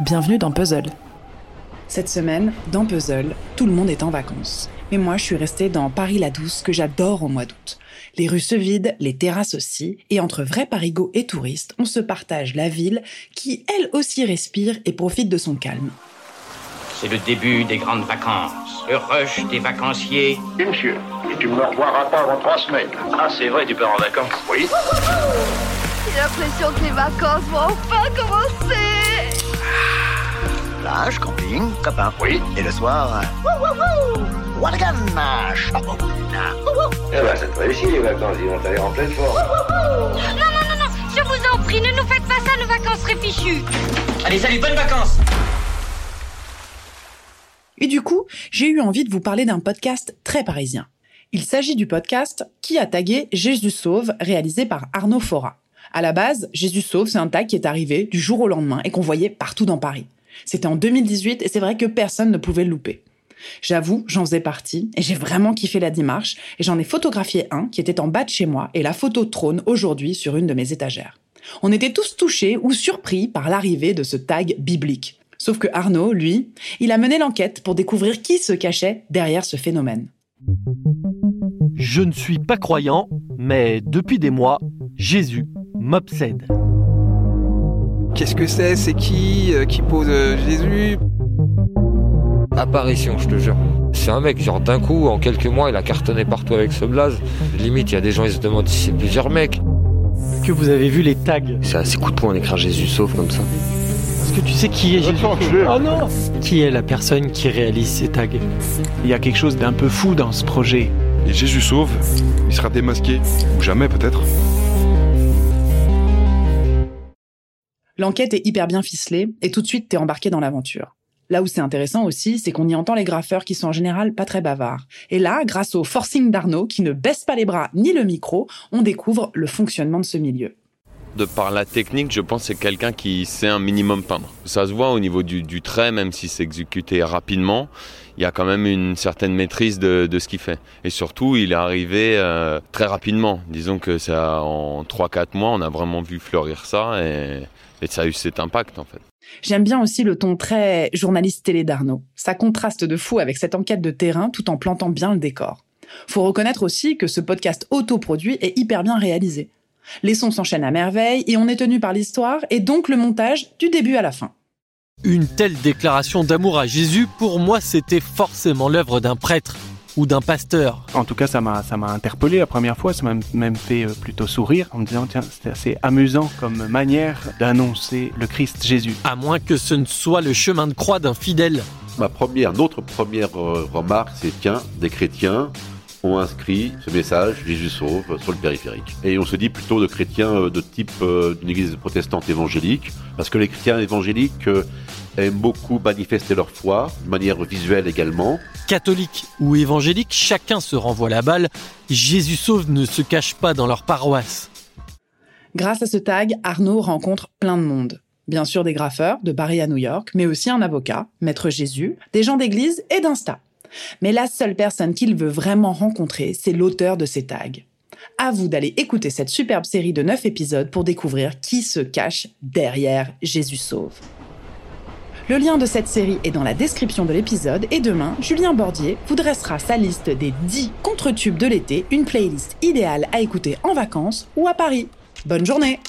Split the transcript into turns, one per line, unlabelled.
bienvenue dans Puzzle. Cette semaine, dans Puzzle, tout le monde est en vacances. Mais moi, je suis restée dans Paris-la-Douce, que j'adore au mois d'août. Les rues se vident, les terrasses aussi, et entre vrais parigots et touristes, on se partage la ville qui, elle aussi, respire et profite de son calme.
C'est le début des grandes vacances. Le rush des vacanciers.
Oui, monsieur. Et tu ne me revoiras pas avant trois semaines.
Ah, c'est vrai, tu pars en vacances
Oui.
J'ai l'impression que les vacances vont enfin commencer
Plage, camping, copains.
Oui.
Et le soir, euh, Wadagan
Eh ben, ça te réussit les vacances, ils vont t'aller en pleine forme.
Non, non, non, non, je vous en prie, ne nous faites pas ça, nos vacances seraient fichues.
Allez, salut, bonnes vacances
Et du coup, j'ai eu envie de vous parler d'un podcast très parisien. Il s'agit du podcast Qui a tagué Jésus Sauve, réalisé par Arnaud Fora. À la base, Jésus Sauve, c'est un tag qui est arrivé du jour au lendemain et qu'on voyait partout dans Paris. C'était en 2018 et c'est vrai que personne ne pouvait le louper. J'avoue, j'en faisais partie et j'ai vraiment kiffé la démarche et j'en ai photographié un qui était en bas de chez moi et la photo trône aujourd'hui sur une de mes étagères. On était tous touchés ou surpris par l'arrivée de ce tag biblique. Sauf que Arnaud, lui, il a mené l'enquête pour découvrir qui se cachait derrière ce phénomène.
Je ne suis pas croyant, mais depuis des mois, Jésus m'obsède.
Qu'est-ce que c'est? C'est qui? Euh, qui pose euh, Jésus?
Apparition, je te jure. C'est un mec, genre d'un coup, en quelques mois, il a cartonné partout avec ce blaze. Limite, il y a des gens, ils se demandent si c'est plusieurs mecs.
Que vous avez vu les tags
C'est assez coup de poing d'écrire Jésus sauve comme ça.
Est-ce que tu sais qui est Jésus? Oh non Qui est la personne qui réalise ces tags?
Il y a quelque chose d'un peu fou dans ce projet.
Et Jésus sauve, il sera démasqué, ou jamais peut-être.
L'enquête est hyper bien ficelée et tout de suite t'es embarqué dans l'aventure. Là où c'est intéressant aussi, c'est qu'on y entend les graffeurs qui sont en général pas très bavards. Et là, grâce au forcing d'Arnaud, qui ne baisse pas les bras ni le micro, on découvre le fonctionnement de ce milieu.
De par la technique, je pense que c'est quelqu'un qui sait un minimum peindre. Ça se voit au niveau du, trait, même si c'est exécuté rapidement, il y a quand même une certaine maîtrise de, de ce qu'il fait. Et surtout, il est arrivé euh, très rapidement. Disons que ça, en 3-4 mois, on a vraiment vu fleurir ça et, et ça a eu cet impact en fait.
J'aime bien aussi le ton très journaliste télé d'Arnaud. Ça contraste de fou avec cette enquête de terrain tout en plantant bien le décor. Faut reconnaître aussi que ce podcast autoproduit est hyper bien réalisé. Les sons s'enchaînent à merveille et on est tenu par l'histoire et donc le montage du début à la fin.
Une telle déclaration d'amour à Jésus, pour moi, c'était forcément l'œuvre d'un prêtre ou d'un pasteur.
En tout cas, ça m'a ça m'a interpellé la première fois, ça m'a même fait euh, plutôt sourire en me disant tiens, c'est assez amusant comme manière d'annoncer le Christ Jésus.
À moins que ce ne soit le chemin de croix d'un fidèle.
Ma première, notre première euh, remarque, c'est tiens, des chrétiens ont inscrit ce message Jésus sauve sur le périphérique. Et on se dit plutôt de chrétiens euh, de type euh, d'une église protestante évangélique, parce que les chrétiens évangéliques euh, aiment beaucoup manifester leur foi, de manière visuelle également.
Catholique ou évangélique, chacun se renvoie la balle. Jésus sauve ne se cache pas dans leur paroisse.
Grâce à ce tag, Arnaud rencontre plein de monde. Bien sûr des graffeurs, de Paris à New York, mais aussi un avocat, Maître Jésus, des gens d'église et d'Insta. Mais la seule personne qu'il veut vraiment rencontrer, c'est l'auteur de ces tags. À vous d'aller écouter cette superbe série de 9 épisodes pour découvrir qui se cache derrière Jésus Sauve. Le lien de cette série est dans la description de l'épisode et demain, Julien Bordier vous dressera sa liste des 10 contre-tubes de l'été, une playlist idéale à écouter en vacances ou à Paris. Bonne journée